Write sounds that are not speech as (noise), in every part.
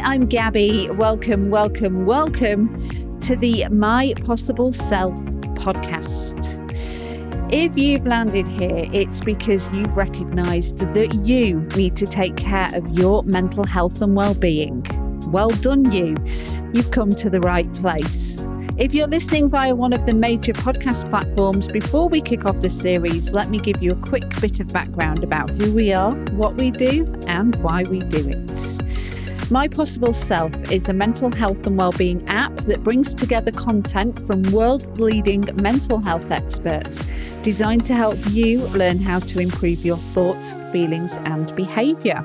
I'm Gabby. Welcome, welcome, welcome to the My Possible Self podcast. If you've landed here, it's because you've recognized that you need to take care of your mental health and well-being. Well done, you. You've come to the right place. If you're listening via one of the major podcast platforms, before we kick off the series, let me give you a quick bit of background about who we are, what we do, and why we do it. My Possible Self is a mental health and wellbeing app that brings together content from world leading mental health experts designed to help you learn how to improve your thoughts, feelings, and behaviour.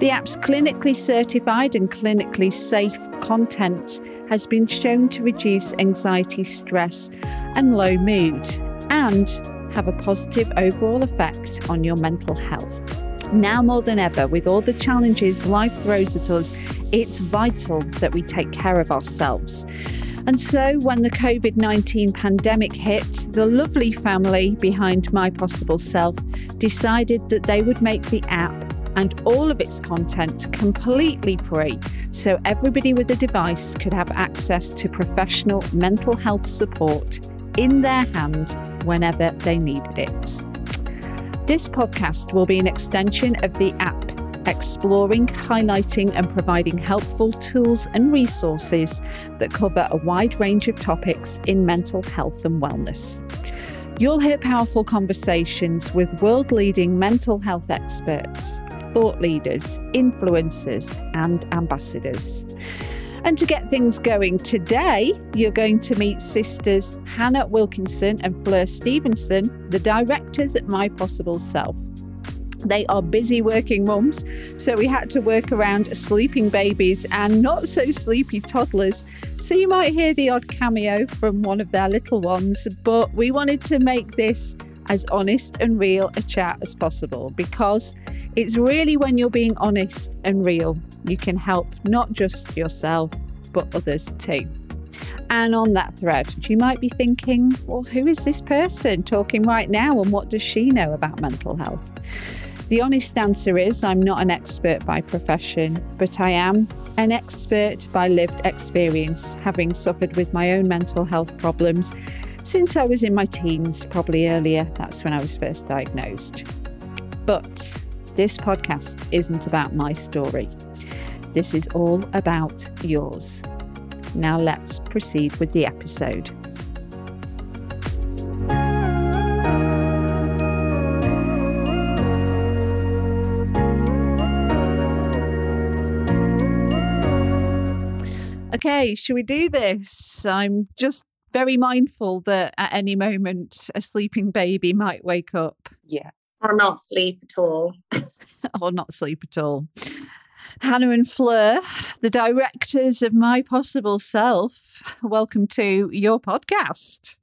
The app's clinically certified and clinically safe content has been shown to reduce anxiety, stress, and low mood, and have a positive overall effect on your mental health. Now more than ever, with all the challenges life throws at us, it's vital that we take care of ourselves. And so, when the COVID 19 pandemic hit, the lovely family behind My Possible Self decided that they would make the app and all of its content completely free so everybody with a device could have access to professional mental health support in their hand whenever they needed it. This podcast will be an extension of the app, exploring, highlighting, and providing helpful tools and resources that cover a wide range of topics in mental health and wellness. You'll hear powerful conversations with world leading mental health experts, thought leaders, influencers, and ambassadors. And to get things going today, you're going to meet sisters Hannah Wilkinson and Fleur Stevenson, the directors at My Possible Self. They are busy working mums, so we had to work around sleeping babies and not so sleepy toddlers. So you might hear the odd cameo from one of their little ones, but we wanted to make this as honest and real a chat as possible because it's really when you're being honest and real, you can help not just yourself, but others too. And on that thread, you might be thinking, well, who is this person talking right now and what does she know about mental health? The honest answer is I'm not an expert by profession, but I am an expert by lived experience, having suffered with my own mental health problems since I was in my teens, probably earlier. That's when I was first diagnosed. But this podcast isn't about my story. This is all about yours. Now let's proceed with the episode. Okay, should we do this? I'm just very mindful that at any moment a sleeping baby might wake up. Yeah or not sleep at all. (laughs) or not sleep at all. Hannah and Fleur, the directors of My Possible Self, welcome to your podcast.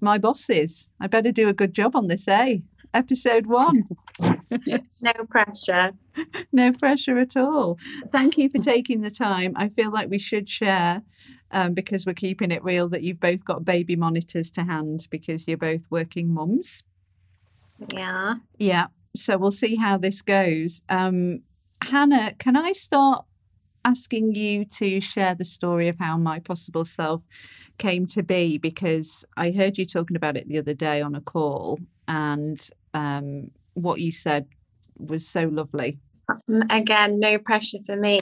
My bosses. I better do a good job on this, eh? Episode one. (laughs) no pressure. (laughs) No pressure at all. Thank you for taking the time. I feel like we should share um, because we're keeping it real that you've both got baby monitors to hand because you're both working mums. Yeah. Yeah. So we'll see how this goes. Um, Hannah, can I start asking you to share the story of how my possible self came to be? Because I heard you talking about it the other day on a call, and um, what you said was so lovely. Um, again, no pressure for me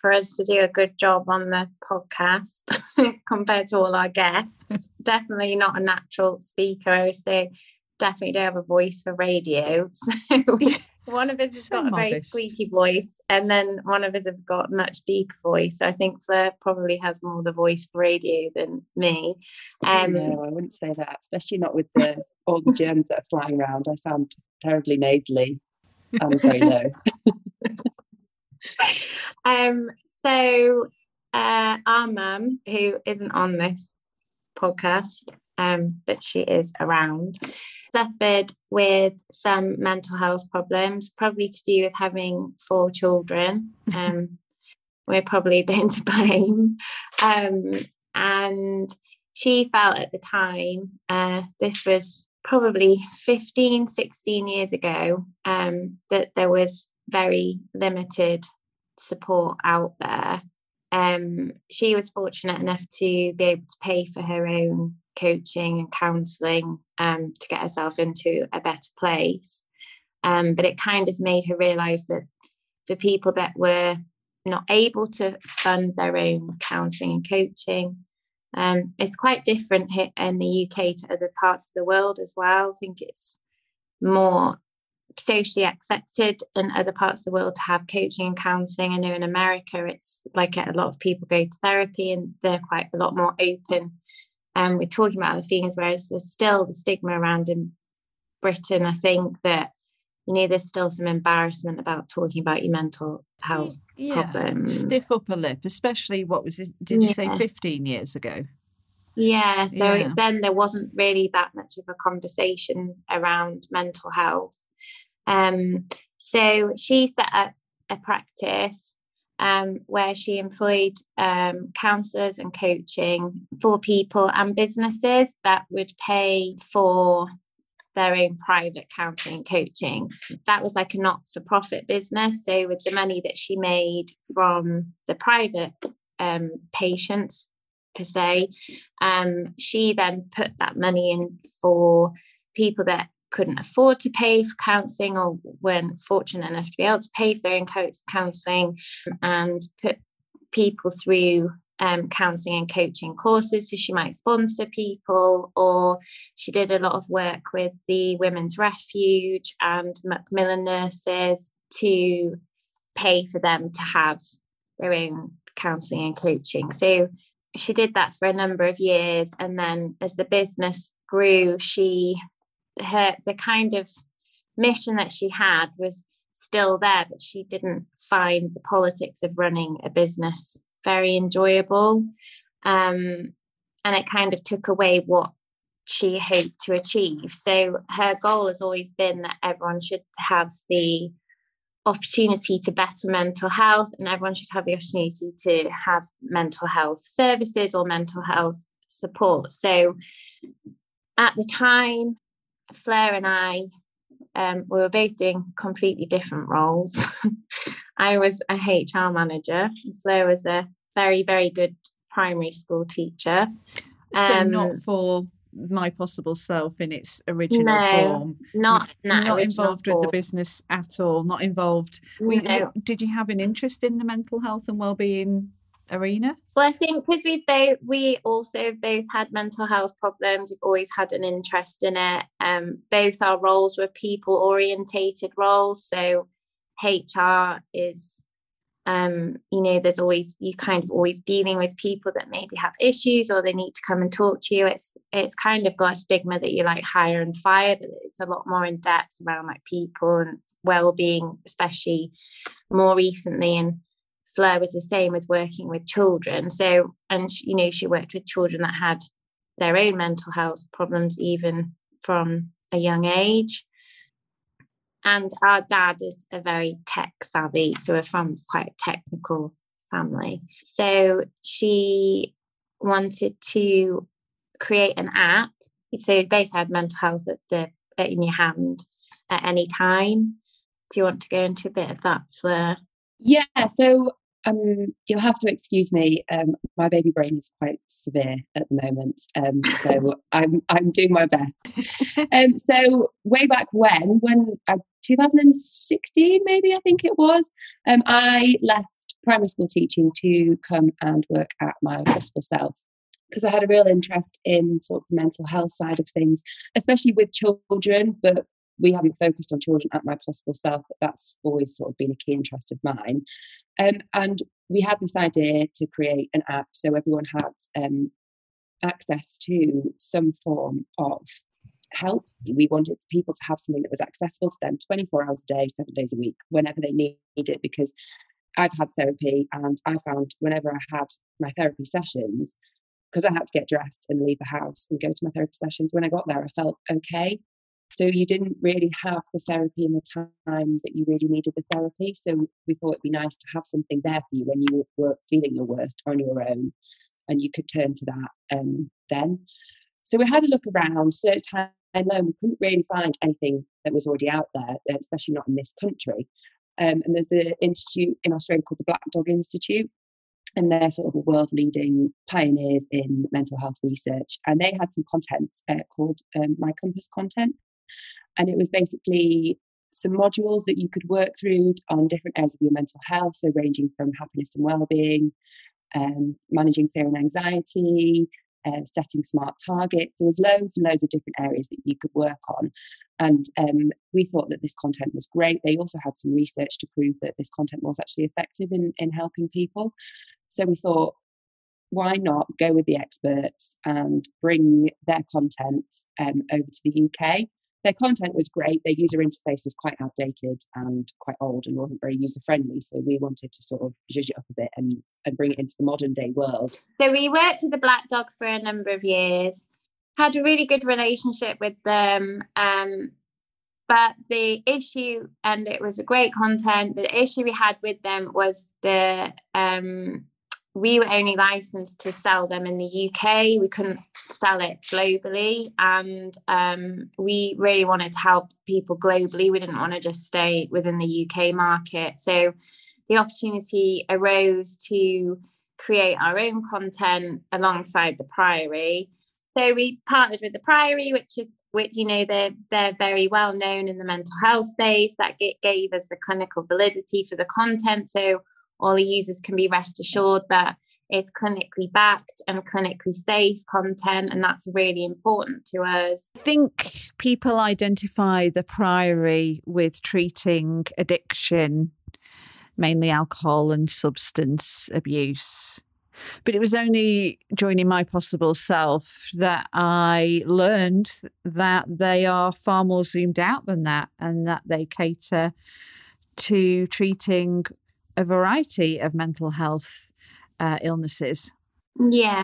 for us to do a good job on the podcast (laughs) compared to all our guests. Definitely not a natural speaker. I always say definitely don't have a voice for radio. (laughs) So one of us has so got a very squeaky voice, and then one of us have got a much deeper voice. So I think Fleur probably has more the voice for radio than me. Um, no, I wouldn't say that, especially not with the all the germs that are flying around. I sound terribly nasally and very low. um, so uh, our mum, who isn't on this podcast, um, but she is around, suffered with some mental health problems, probably to do with having four children. (laughs) Um, we're probably a bit to blame. Um, and she felt at the time, uh, this was probably 15, 16 years ago, um, that there was very limited support out there. Um, she was fortunate enough to be able to pay for her own coaching and counselling um, to get herself into a better place. Um, but it kind of made her realise that for people that were not able to fund their own counselling and coaching, um, it's quite different here in the UK to other parts of the world as well. I think it's more socially accepted in other parts of the world to have coaching and counselling. I know in America, it's like a lot of people go to therapy and they're quite a lot more open. And um, we're talking about the things, whereas there's still the stigma around in Britain. I think that you know there's still some embarrassment about talking about your mental health yeah. problems. Stiff upper lip, especially what was it? Did you yeah. say 15 years ago? Yeah, so yeah. then there wasn't really that much of a conversation around mental health. Um, so she set up a practice um, where she employed um, counselors and coaching for people and businesses that would pay for their own private counselling and coaching. That was like a not for profit business. So, with the money that she made from the private um, patients, per se, um, she then put that money in for people that couldn't afford to pay for counselling or weren't fortunate enough to be able to pay for their own counselling and put people through um, counselling and coaching courses. So she might sponsor people, or she did a lot of work with the Women's Refuge and Macmillan nurses to pay for them to have their own counselling and coaching. So she did that for a number of years. And then as the business grew, she her the kind of mission that she had was still there, but she didn't find the politics of running a business very enjoyable. Um, and it kind of took away what she hoped to achieve. So her goal has always been that everyone should have the opportunity to better mental health and everyone should have the opportunity to have mental health services or mental health support. So at the time, Fleur and I, um, we were both doing completely different roles. (laughs) I was a HR manager. Fleur was a very, very good primary school teacher. Um, so not for my possible self in its original no, form. Not not involved form. with the business at all. Not involved. No. did you have an interest in the mental health and well-being arena? Well, I think because we both we also both had mental health problems. We've always had an interest in it. Um, both our roles were people orientated roles. So HR is um, you know, there's always you kind of always dealing with people that maybe have issues or they need to come and talk to you. It's it's kind of got a stigma that you like hire and fire, but it's a lot more in depth around like people and well-being, especially more recently. And Fleur was the same with working with children. So, and you know, she worked with children that had their own mental health problems even from a young age. And our dad is a very tech savvy so we're from quite a technical family. So she wanted to create an app. So basically had mental health at the in your hand at any time. Do you want to go into a bit of that for yeah so um, you'll have to excuse me. Um, my baby brain is quite severe at the moment, um, so (laughs) I'm I'm doing my best. (laughs) Um, so way back when, when I, 2016 maybe I think it was, um, I left primary school teaching to come and work at my possible self because I had a real interest in sort of the mental health side of things, especially with children, but we haven't focused on children at my possible self, but that's always sort of been a key interest of mine. Um, and we had this idea to create an app so everyone had um, access to some form of help. We wanted people to have something that was accessible to them 24 hours a day, seven days a week, whenever they need it, because I've had therapy and I found whenever I had my therapy sessions, because I had to get dressed and leave the house and go to my therapy sessions, when I got there, I felt okay. So you didn't really have the therapy in the time that you really needed the therapy. So we thought it'd be nice to have something there for you when you were feeling your worst on your own, and you could turn to that um, then. So we had a look around, searched high and low. We couldn't really find anything that was already out there, especially not in this country. Um, and there's an institute in Australia called the Black Dog Institute. And they're sort of a world leading pioneers in mental health research. And they had some content uh, called um, My Compass Content. And it was basically some modules that you could work through on different areas of your mental health. So, ranging from happiness and well being, um, managing fear and anxiety, uh, setting smart targets. There was loads and loads of different areas that you could work on. And um, we thought that this content was great. They also had some research to prove that this content was actually effective in, in helping people. So we thought, why not go with the experts and bring their content um, over to the UK? Their content was great. Their user interface was quite outdated and quite old and wasn't very user friendly. So we wanted to sort of zhuzh it up a bit and, and bring it into the modern day world. So we worked with the Black Dog for a number of years, had a really good relationship with them. Um, but the issue, and it was a great content, the issue we had with them was the um, we were only licensed to sell them in the UK. We couldn't sell it globally. And um, we really wanted to help people globally. We didn't want to just stay within the UK market. So the opportunity arose to create our own content alongside the Priory. So we partnered with the Priory, which is which you know they're they're very well known in the mental health space. That gave us the clinical validity for the content. So all the users can be rest assured that it's clinically backed and clinically safe content, and that's really important to us. I think people identify the Priory with treating addiction, mainly alcohol and substance abuse. But it was only joining my possible self that I learned that they are far more zoomed out than that and that they cater to treating a variety of mental health uh, illnesses. Yeah.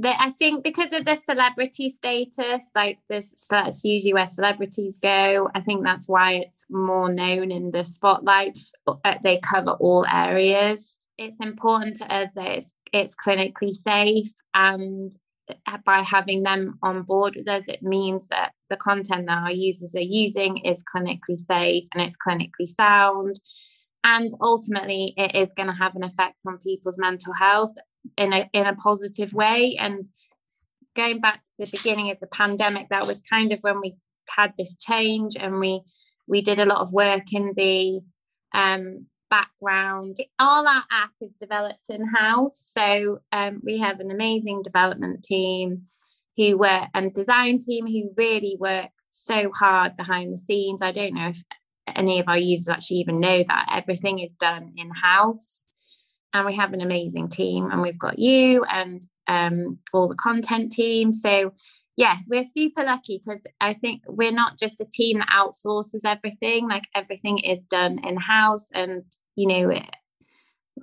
I think because of the celebrity status, like this, that's usually where celebrities go. I think that's why it's more known in the spotlight. Uh, they cover all areas. It's important to us that it's, it's clinically safe, and uh, by having them on board with us, it means that the content that our users are using is clinically safe and it's clinically sound and ultimately it is going to have an effect on people's mental health in a in a positive way. And going back to the beginning of the pandemic that was kind of when we had this change and we we did a lot of work in the um, background. All our app is developed in house so um, we have an amazing development team who work and design team who really work so hard behind the scenes. I don't know if any of our users actually even know that everything is done in house and we have an amazing team and we've got you and um, all the content team. So yeah we're super lucky because i think we're not just a team that outsources everything like everything is done in house and you know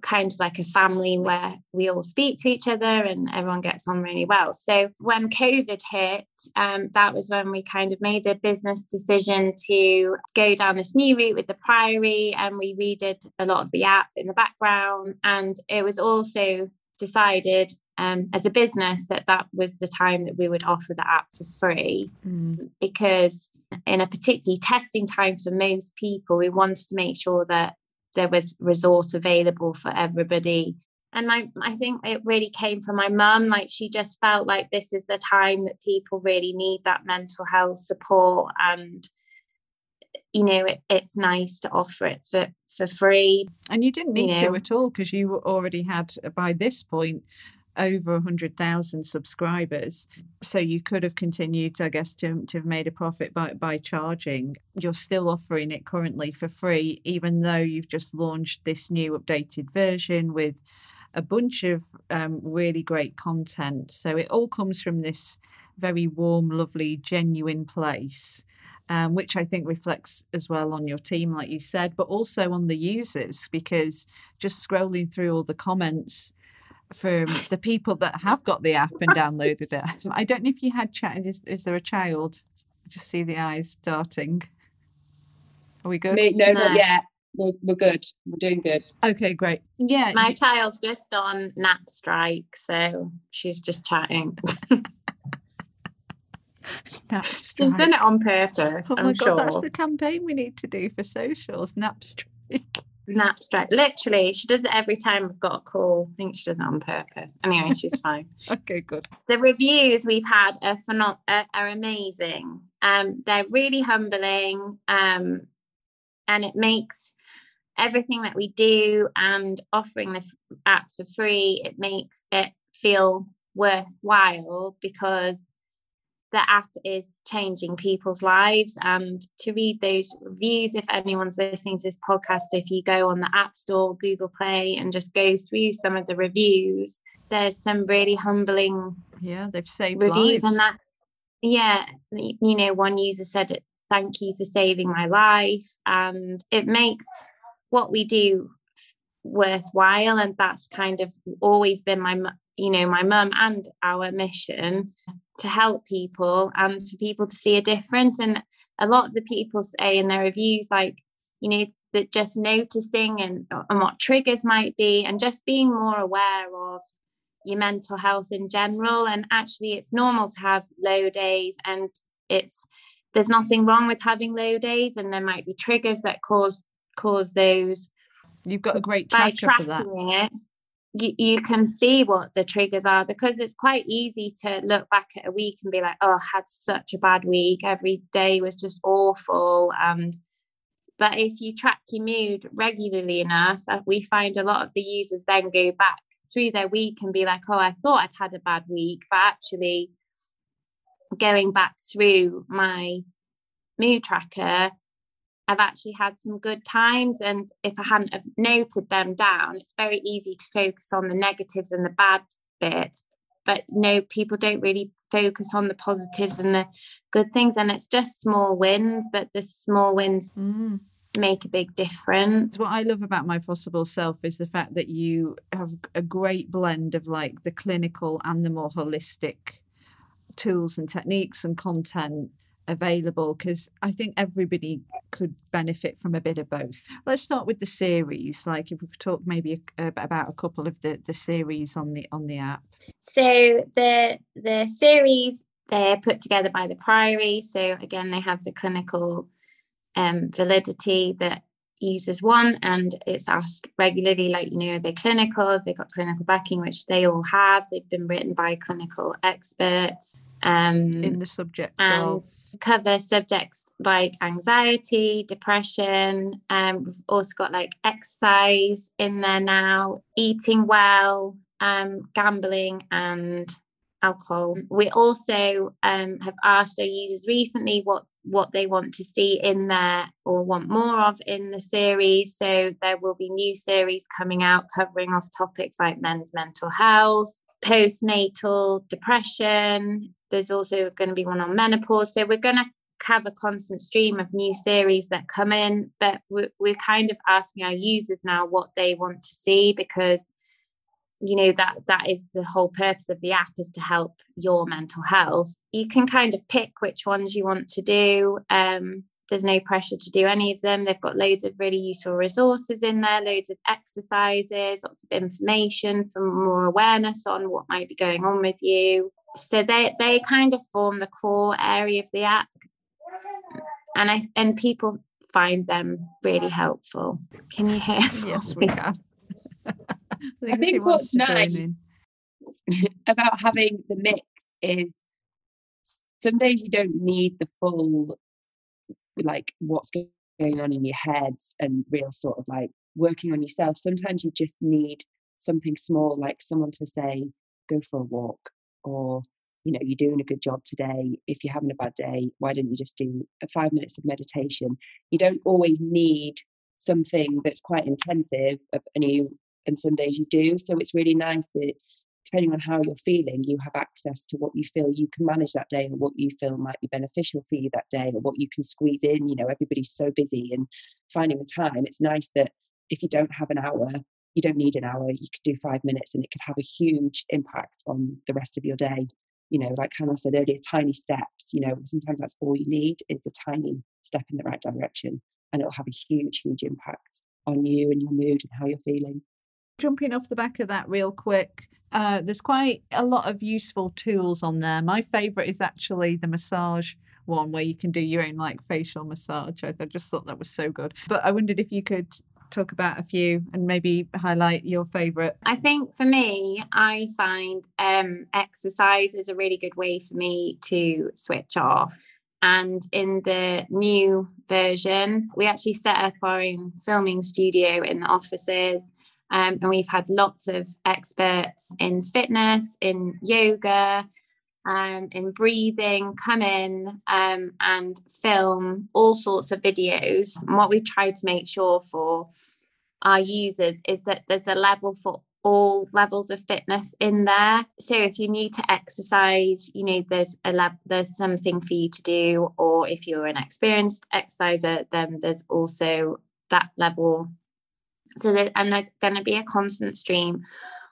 kind of like a family where we all speak to each other and everyone gets on really well. So when COVID hit, um, that was when we kind of made the business decision to go down this new route with the Priory and we redid a lot of the app in the background. And it was also decided um, as a business that that was the time that we would offer the app for free mm. because in a particularly testing time for most people we wanted to make sure that there was resource available for everybody and my i think it really came from my mum like she just felt like this is the time that people really need that mental health support and you know it, it's nice to offer it for for free and you didn't need you know. to at all because you already had uh, by this point over 100,000 subscribers. So you could have continued, I guess, to, to have made a profit by, by charging. You're still offering it currently for free, even though you've just launched this new updated version with a bunch of um, really great content. So it all comes from this very warm, lovely, genuine place. Um, which I think reflects as well on your team, like you said, but also on the users, because just scrolling through all the comments, from the people that have got the app and downloaded it. I don't know if you had chat. Is, is there a child? I just see the eyes darting. Are we good? Me, no, no, not yet. We're, we're good. We're doing good. Okay, great. Yeah. My child's just on nap strike, so she's just chatting. (laughs) nap strike. She's done it on purpose. Oh I'm my god, sure. that's the campaign we need to do for socials. Nap strike. Nap strike. Literally, she does it every time I've got a call. I think she does it on purpose. Anyway, she's (laughs) fine. okay, good. The reviews we've had are phenom- are, are amazing. Um, they're really humbling. Um, and it makes everything that we do and offering the app for free, it makes it feel worthwhile because the app is changing people's lives. And to read those reviews, if anyone's listening to this podcast, if you go on the App Store, Google Play, and just go through some of the reviews, there's some really humbling yeah they've saved reviews lives. and that yeah you know one user said it thank you for saving my life and it makes what we do worthwhile and that's kind of always been my you know my mum and our mission to help people and for people to see a difference. And a lot of the people say in their reviews like you know that just noticing and, and what triggers might be and just being more aware of your mental health in general. And actually it's normal to have low days and it's there's nothing wrong with having low days and there might be triggers that cause cause those. You've got a great by tracker for that. it you, you can see what the triggers are because it's quite easy to look back at a week and be like oh I had such a bad week. Every day was just awful. And but if you track your mood regularly enough uh, we find a lot of the users then go back through their week and be like oh I thought I'd had a bad week but actually going back through my mood tracker I've actually had some good times. And if I hadn't have noted them down, it's very easy to focus on the negatives and the bad bit. But no, people don't really focus on the positives and the good things. And it's just small wins, but the small wins mm. make a big difference. What I love about my possible self is the fact that you have a great blend of like the clinical and the more holistic tools and techniques and content available because I think everybody could benefit from a bit of both. Let's start with the series. Like if we could talk maybe a, about a couple of the the series on the on the app. So the the series they're put together by the Priory. So again, they have the clinical um, validity that users want, and it's asked regularly, like you know, they're clinical, they got clinical backing, which they all have. They've been written by clinical experts. Um, in the subject of cover subjects like anxiety, depression. Um, we've also got like exercise in there now, eating well, um, gambling, and alcohol. We also um, have asked our users recently what what they want to see in there or want more of in the series. So there will be new series coming out covering off topics like men's mental health, postnatal depression, there's also going to be one on menopause. So we're going to have a constant stream of new series that come in, but we're, we're kind of asking our users now what they want to see because you know that that is the whole purpose of the app is to help your mental health you can kind of pick which ones you want to do um, there's no pressure to do any of them. They've got loads of really useful resources in there loads of exercises lots of information for more awareness on what might be going on with you. So they they kind of form the core area of the app. And i and people find them really helpful. Can you hear yes we can. (laughs) I think, I think what's nice about having the mix is some days you don't need the full like what's going on in your head and real sort of like working on yourself sometimes you just need something small like someone to say go for a walk or you know you're doing a good job today. If you're having a bad day why don't you just do five minutes of meditation? You don't always need something that's quite intensive and you and some days you do so it's really nice that depending on how you're feeling you have access to what you feel you can manage that day or what you feel might be beneficial for you that day or what you can squeeze in. You know everybody's so busy and finding the time. It's nice that if you don't have an hour you don't need an hour you could do five minutes and it could have a huge impact on the rest of your day. You know like hannah said earlier tiny steps you know sometimes that's all you need is a tiny step in the right direction and it'll have a huge huge impact on you and your mood and how you're feeling jumping off the back of that real quick uh, there's quite a lot of useful tools on there my favorite is actually the massage one where you can do your own like facial massage I, just thought that was so good but i wondered if you could talk about a few and maybe highlight your favorite? I think for me, I find um, exercise is a really good way for me to switch off. And in the new version, we actually set up our own filming studio in the offices. Um, and we've had lots of experts in fitness, in yoga, um, in breathing come in um, and film all sorts of videos. And what we try to make sure for our users is that there's a level for all levels of fitness in there. So if you need to exercise, you know there's a lab, there's something for you to do, or if you're an experienced exerciser, then there's also that level. So that and there's going to be a constant stream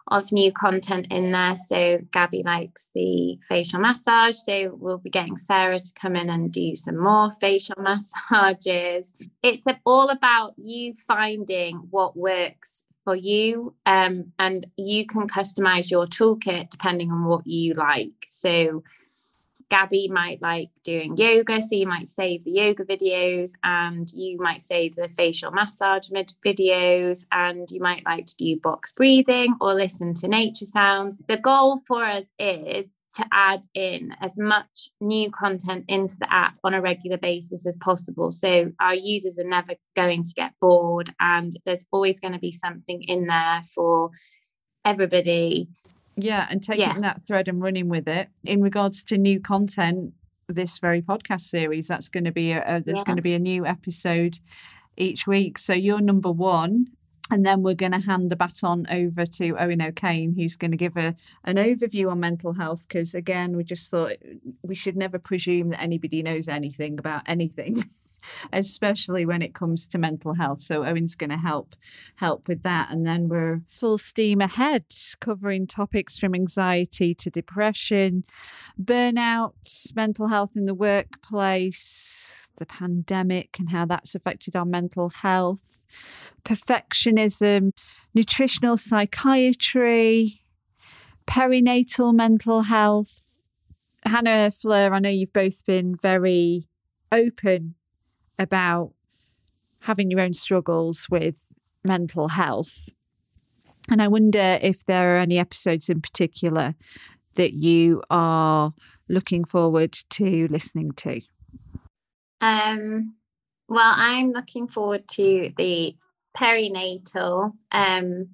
of new content in there. So Gabby likes the facial massage. So we'll be getting Sarah to come in and do some more facial (laughs) massages. It's all about you finding what works for you um, and you can customize your toolkit depending on what you like. So Gabby might like doing yoga, so you might save the yoga videos and you might save the facial massage videos and you might like to do box breathing or listen to nature sounds. The goal for us is to add in as much new content into the app on a regular basis as possible. So our users are never going to get bored and there's always going to be something in there for everybody yeah, and taking yeah. that thread and running with it. In regards to new content, this very podcast series, that's going to be a, a there's yeah. going to be a new episode each week. So you're number one. And then we're going to hand the baton over to Owen O'Kane, who's going to give a, an overview on mental health. Because again, we just thought we should never presume that anybody knows anything about anything. (laughs) especially when it comes to mental health. So Owen's going to help help with that, and then we're full steam ahead, covering topics from anxiety to depression, burnout, mental health in the workplace, the pandemic, and how that's affected our mental health, perfectionism, nutritional psychiatry. Perinatal mental health. Hannah Fleur, I know you've both been very open about having your own struggles with mental health. And I wonder if there are any episodes in particular that you are looking forward to listening to. Um, well, I'm looking forward to the perinatal um,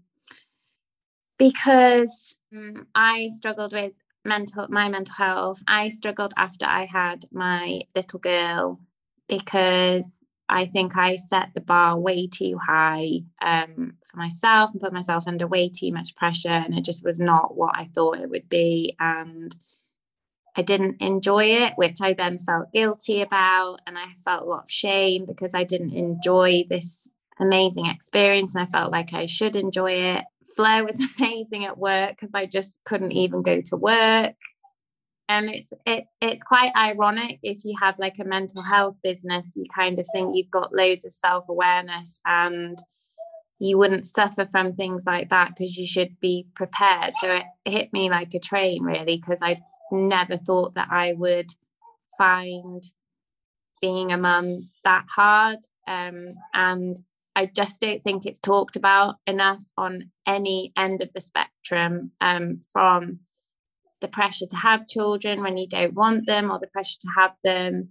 because um, I struggled with mental my mental health. I struggled after I had my little girl because I think I set the bar way too high um, for myself and put myself under way too much pressure. And it just was not what I thought it would be. And I didn't enjoy it, which I then felt guilty about. And I felt a lot of shame because I didn't enjoy this amazing experience. And I felt like I should enjoy it. Flo was (laughs) amazing at work because I just couldn't even go to work and it's it, it's quite ironic if you have like a mental health business you kind of think you've got loads of self-awareness and you wouldn't suffer from things like that because you should be prepared. So it hit me like a train really because i never thought that i would find being a mum that hard um, and i just don't think it's talked about enough on any end of the spectrum um, from the pressure to have children when you don't want them, or the pressure to have them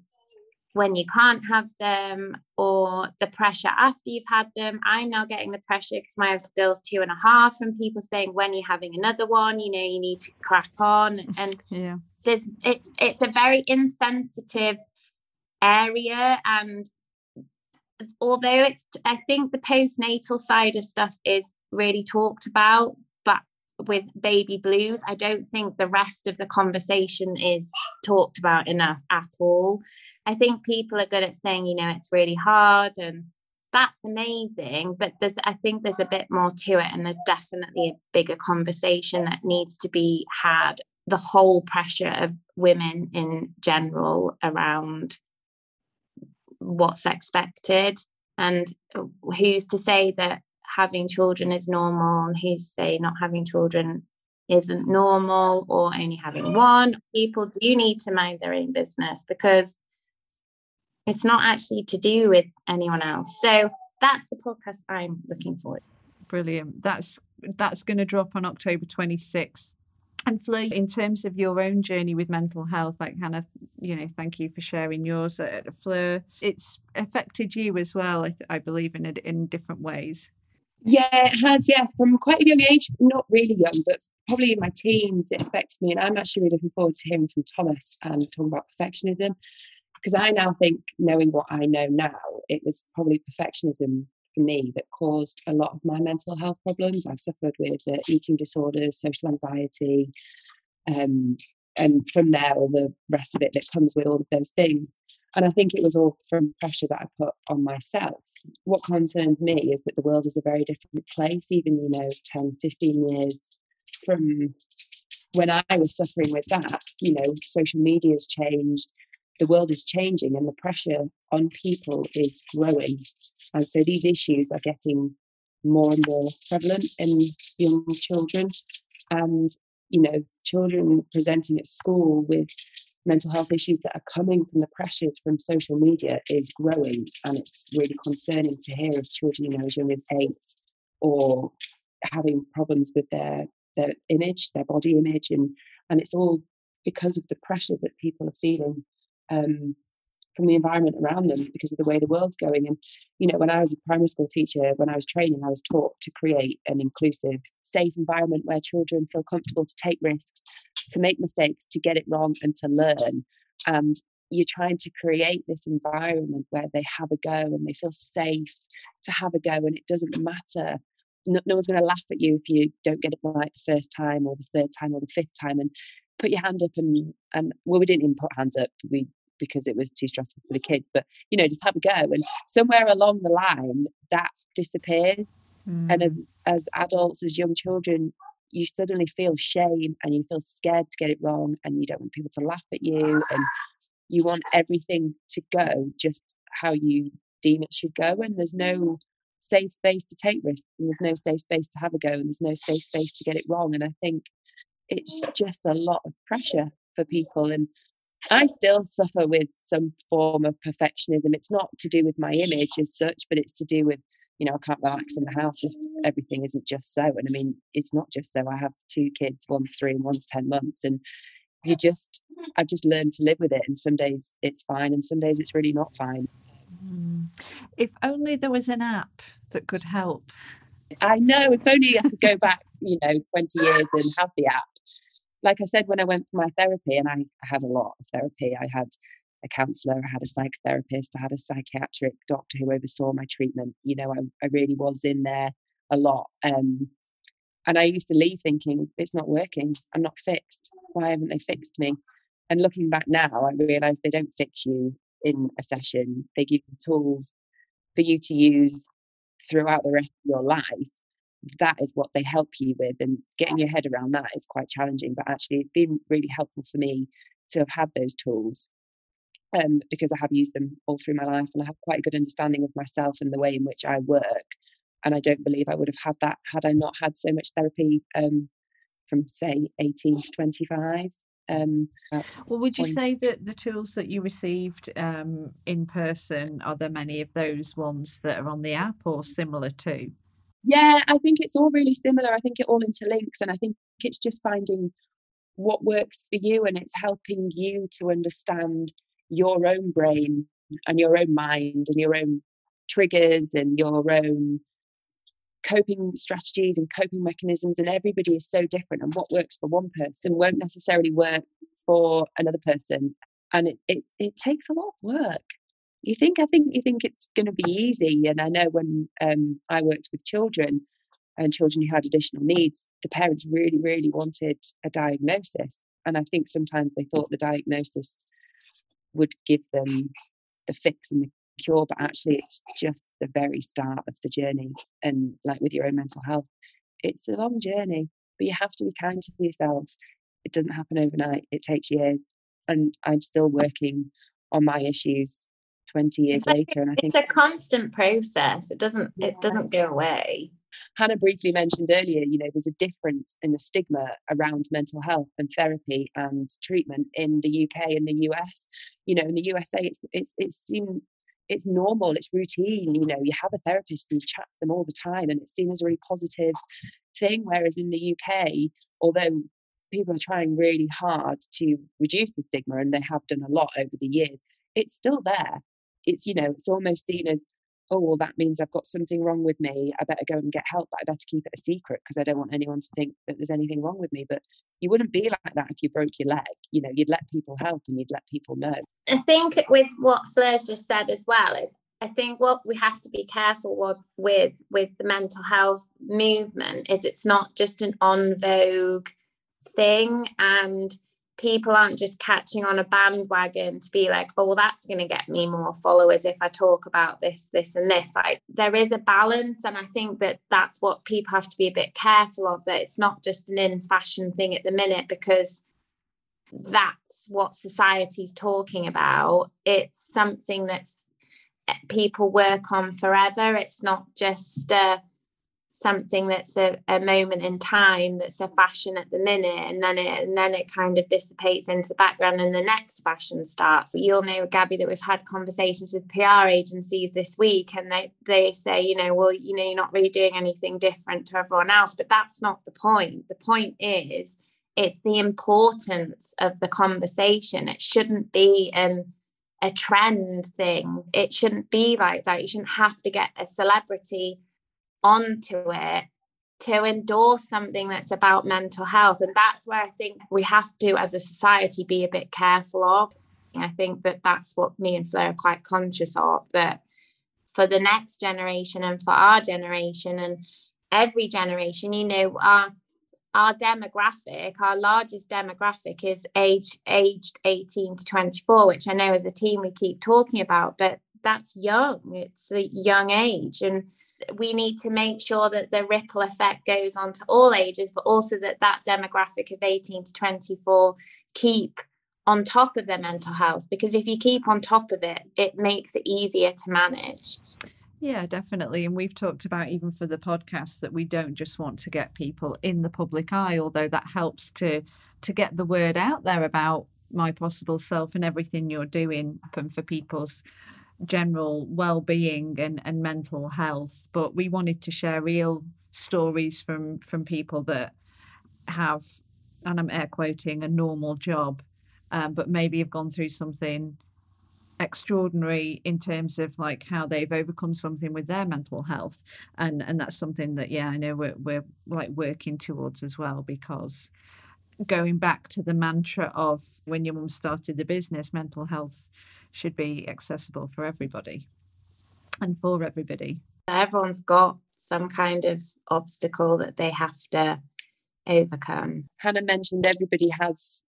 when you can't have them, or the pressure after you've had them. I'm now getting the pressure because my girl's two and a half, and people saying, when you're having another one, you know, you need to crack on. (laughs) And yeah. there's it's it's a very insensitive area and although it's i think the postnatal side of stuff is really talked about with baby blues, I don't think the rest of the conversation is talked about enough at all. I think people are good at saying, you know, it's really hard and that's amazing, but there's I think there's a bit more to it and there's definitely a bigger conversation that needs to be had. The whole pressure of women in general around what's expected and who's to say that having children is normal and who say not having children isn't normal or only having one. People do need to mind their own business because it's not actually to do with anyone else. So that's the podcast I'm looking forward. To. Brilliant. That's that's going to drop on October 26th. And Fleur, in terms of your own journey with mental health, like Hannah, you know, thank you for sharing yours. Fleur, it's affected you as well, I, I believe, in in different ways. Yeah, it has. Yeah, from quite a young age, not really young, but probably in my teens, it affected me. And I'm actually really looking forward to hearing from Thomas and talking about perfectionism because I now think, knowing what I know now, it was probably perfectionism for me that caused a lot of my mental health problems. I've suffered with uh, eating disorders, social anxiety, um, and from there, all the rest of it that comes with all of those things. And I think it was all from pressure that I put on myself. What concerns me is that the world is a very different place, even, you know, 10, 15 years from when I was suffering with that. You know, social media has changed, the world is changing, and the pressure on people is growing. And so these issues are getting more and more prevalent in young children. And, you know, children presenting at school with mental health issues that are coming from the pressures from social media is growing. And it's really concerning to hear of children, you know, as young as eight or having problems with their their image, their body image, and and it's all because of the pressure that people are feeling um, from the environment around them because of the way the world's going. And, you know, when I was a primary school teacher, when I was training, I was taught to create an inclusive, safe environment where children feel comfortable to take risks, to make mistakes, to get it wrong, and to learn. And you're trying to create this environment where they have a go and they feel safe to have a go, and it doesn't matter. No, no one's going to laugh at you if you don't get it right the first time or the third time or the fifth time. And put your hand up and and well, we didn't even put hands up. We because it was too stressful for the kids. But you know, just have a go. And somewhere along the line, that disappears. Mm. And as mm. as adults, as young children, you suddenly feel shame and you feel scared to get it wrong, and you don't want people to laugh at you, and you want everything to go just how you deem it should go. And there's no safe space to take risks, and there's no safe space to have a go, and there's no safe space to get it wrong. And I think it's just a lot of pressure for people. And I still suffer with some form of perfectionism. It's not to do with my image as such, but it's to do with, you know, I can't relax in the house if everything isn't just so. And I mean, it's not just so. I have two kids, one's three and one's 10 months. And you just, I've just learned to live with it. And some days it's fine and some days it's really not fine. Mm. If only there was an app that could help. I know, if only I could go back, you know, 20 years and have the app like I said, when I went for my therapy, and I, had a lot of therapy, I had a counselor, I had a psychotherapist, I had a psychiatric doctor who oversaw my treatment. You know, I, I really was in there a lot. Um, and I used to leave thinking, it's not working. I'm not fixed. Why haven't they fixed me? And looking back now, I realize they don't fix you in a session. They give you tools for you to use throughout the rest of your life that is what they help you with and getting your head around that is quite challenging but actually it's been really helpful for me to have had those tools um, because I have used them all through my life and I have quite a good understanding of myself and the way in which I work and I don't believe I would have had that had I not had so much therapy um, from say 18 to 25 um, well would you point. say that the tools that you received um, in person are there many of those ones that are on the app or similar to yeah, I think it's all really similar. I think it all interlinks, and I think it's just finding what works for you, and it's helping you to understand your own brain and your own mind and your own triggers and your own coping strategies and coping mechanisms and everybody is so different and what works for one person won't necessarily work for another person and it, it's it takes a lot of work you think I think you think it's going to be easy. And I know when um, I worked with children and children who had additional needs, the parents really, really wanted a diagnosis. And I think sometimes they thought the diagnosis would give them the fix and the cure, but actually it's just the very start of the journey. And like with your own mental health, it's a long journey, but you have to be kind to yourself. It doesn't happen overnight, it takes years. And I'm still working on my issues 20 years like, later and i think it's a constant process it doesn't yeah. it doesn't go away hannah briefly mentioned earlier you know there's a difference in the stigma around mental health and therapy and treatment in the uk and the us you know in the usa it's it's it's seen it's normal, it's routine. You know, you have a therapist and you chat to them all the time, and it's seen as a really positive thing. Whereas in the UK, although people are trying really hard to reduce the stigma, and they have done a lot over the years, it's still there. It's, you know, it's almost seen as, oh, well, that means I've got something wrong with me. I better go and get help, but I better keep it a secret because I don't want anyone to think that there's anything wrong with me. But you wouldn't be like that if you broke your leg. You know, you'd let people help and you'd let people know. I think with what Fleur's just said as well is I think what we have to be careful with with the mental health movement is it's not just an on vogue thing and people aren't just catching on a bandwagon to be like, oh, that's going to get me more followers if I talk about this, this, and this. Like, there is a balance. And I think that that's what people have to be a bit careful of, that it's not just an in fashion thing at the minute because that's what society's talking about. It's something that's eh, people work on forever. It's not just, uh, something that's a, a moment in time that's a fashion at the minute and then it and then it kind of dissipates into the background and the next fashion starts. But you'll know gabby that we've had conversations with pr agencies this week and they they say you know well you know you're not really doing anything different to everyone else. But that's not the point. The point is it's the importance of the conversation. It shouldn't be an a trend thing. It shouldn't be like that. You shouldn't have to get a celebrity onto it to endorse something that's about mental health. And that's where I think we have to, as a society, be a bit careful of. I think that that's what me and Fleur are quite conscious of that for the next generation and for our generation and every generation, you know, our our demographic, our largest demographic is age aged 18 to 24, which I know as a team we keep talking about, but that's young. It's a young age. And we need to make sure that the ripple effect goes on to all ages, but also that that demographic of 18 to 24 keep on top of their mental health. Because if you keep on top of it, it makes it easier to manage. Yeah, definitely. And we've talked about even for the podcast that we don't just want to get people in the public eye, although that helps to to get the word out there about my possible self and everything you're doing and for people's general well-being and, and mental health but we wanted to share real stories from from people that have and i'm air quoting a normal job um, but maybe have gone through something extraordinary in terms of like how they've overcome something with their mental health. And and that's something that yeah i know we're, we're like working towards as well because going back to the mantra of when your mum started the business mental health should be accessible for everybody and for everybody. Everyone's got some kind of obstacle that they have to overcome. Hannah mentioned everybody has,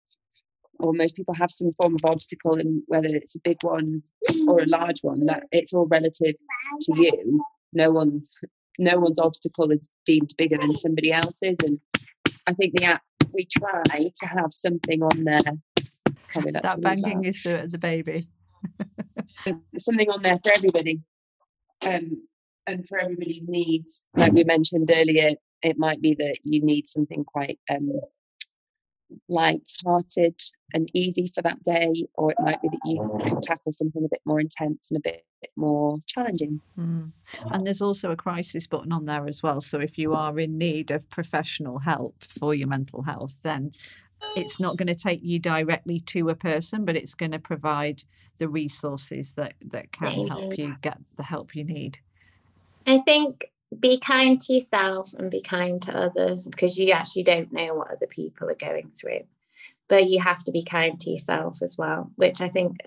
or most people have some form of obstacle, and whether it's a big one or a large one, that it's all relative to you. No one's no one's obstacle is deemed bigger than somebody else's, and I think the app we try to have something on there. Sorry, that banging is the, the baby. (laughs) something on there for everybody um, and for everybody's needs. Like we mentioned earlier, it might be that you need something quite um, light-hearted and easy for that day, or it might be that you can tackle something a bit more intense and a bit, bit more challenging. Mm. And there's also a crisis button on there as well. So if you are in need of professional help for your mental health, then it's not going to take you directly to a person, but it's going to provide the resources that that can help you get the help you need. I think be kind to yourself and be kind to others because you actually don't know what other people are going through. But you have to be kind to yourself as well, which I think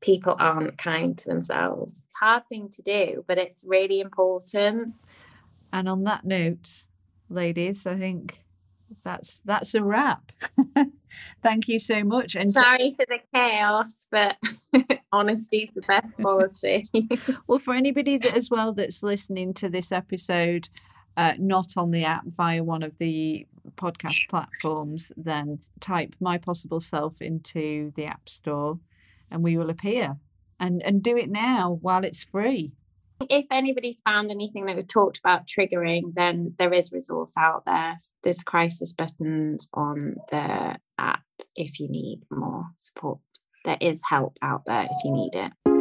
people aren't kind to themselves. It's a hard thing to do, but it's really important. And on that note, ladies, I think that's that's a wrap. (laughs) Thank you so much. And sorry for the chaos, but (laughs) honesty is the best policy. (laughs) well, for anybody that as well that's listening to this episode, uh, not on the app via one of the podcast platforms, then type my possible self into the app store, and we will appear. And and do it now while it's free if anybody's found anything that we've talked about triggering, then there is resource out there. There's crisis buttons on the app if you need more support. There is help out there if you need it.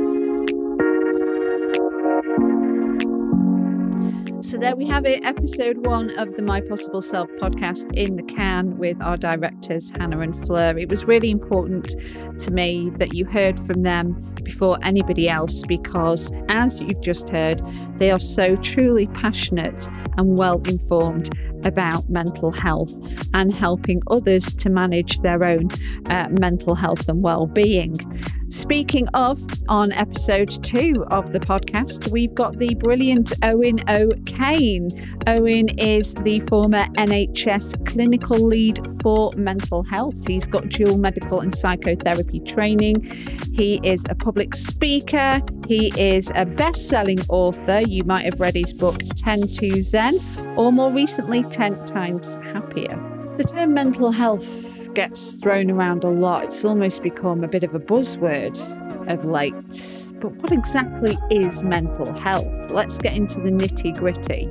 So there we have it, episode one of the My Possible Self podcast in the can with our directors, Hannah and Fleur. It was really important to me that you heard from them before anybody else because, as you've just heard, they are so truly passionate and well informed about mental health and helping others to manage their own uh, mental health and well-being. Speaking of, on episode two of the podcast, we've got the brilliant Owen O'Kane. Owen is the former NHS clinical lead for mental health. He's got dual medical and psychotherapy training. He is a public speaker. He is a best selling author. You might have read his book 10 to Zen, or more recently, 10 Times Happier. The term mental health gets thrown around a lot. It's almost become a bit of a buzzword of late. But what exactly is mental health? Let's get into the nitty gritty.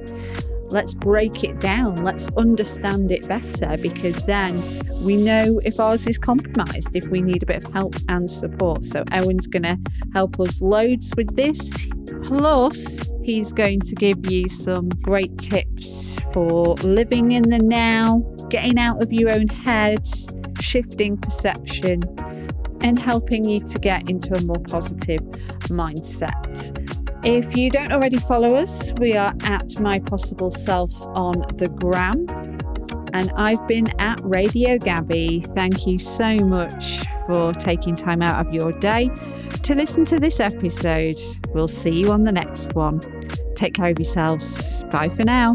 Let's break it down. Let's understand it better because then we know if ours is compromised, if we need a bit of help and support. So, Owen's going to help us loads with this. Plus, he's going to give you some great tips for living in the now, getting out of your own head, shifting perception, and helping you to get into a more positive mindset. If you don't already follow us, we are at My Possible Self on the gram. And I've been at Radio Gabby. Thank you so much for taking time out of your day to listen to this episode. We'll see you on the next one. Take care of yourselves. Bye for now.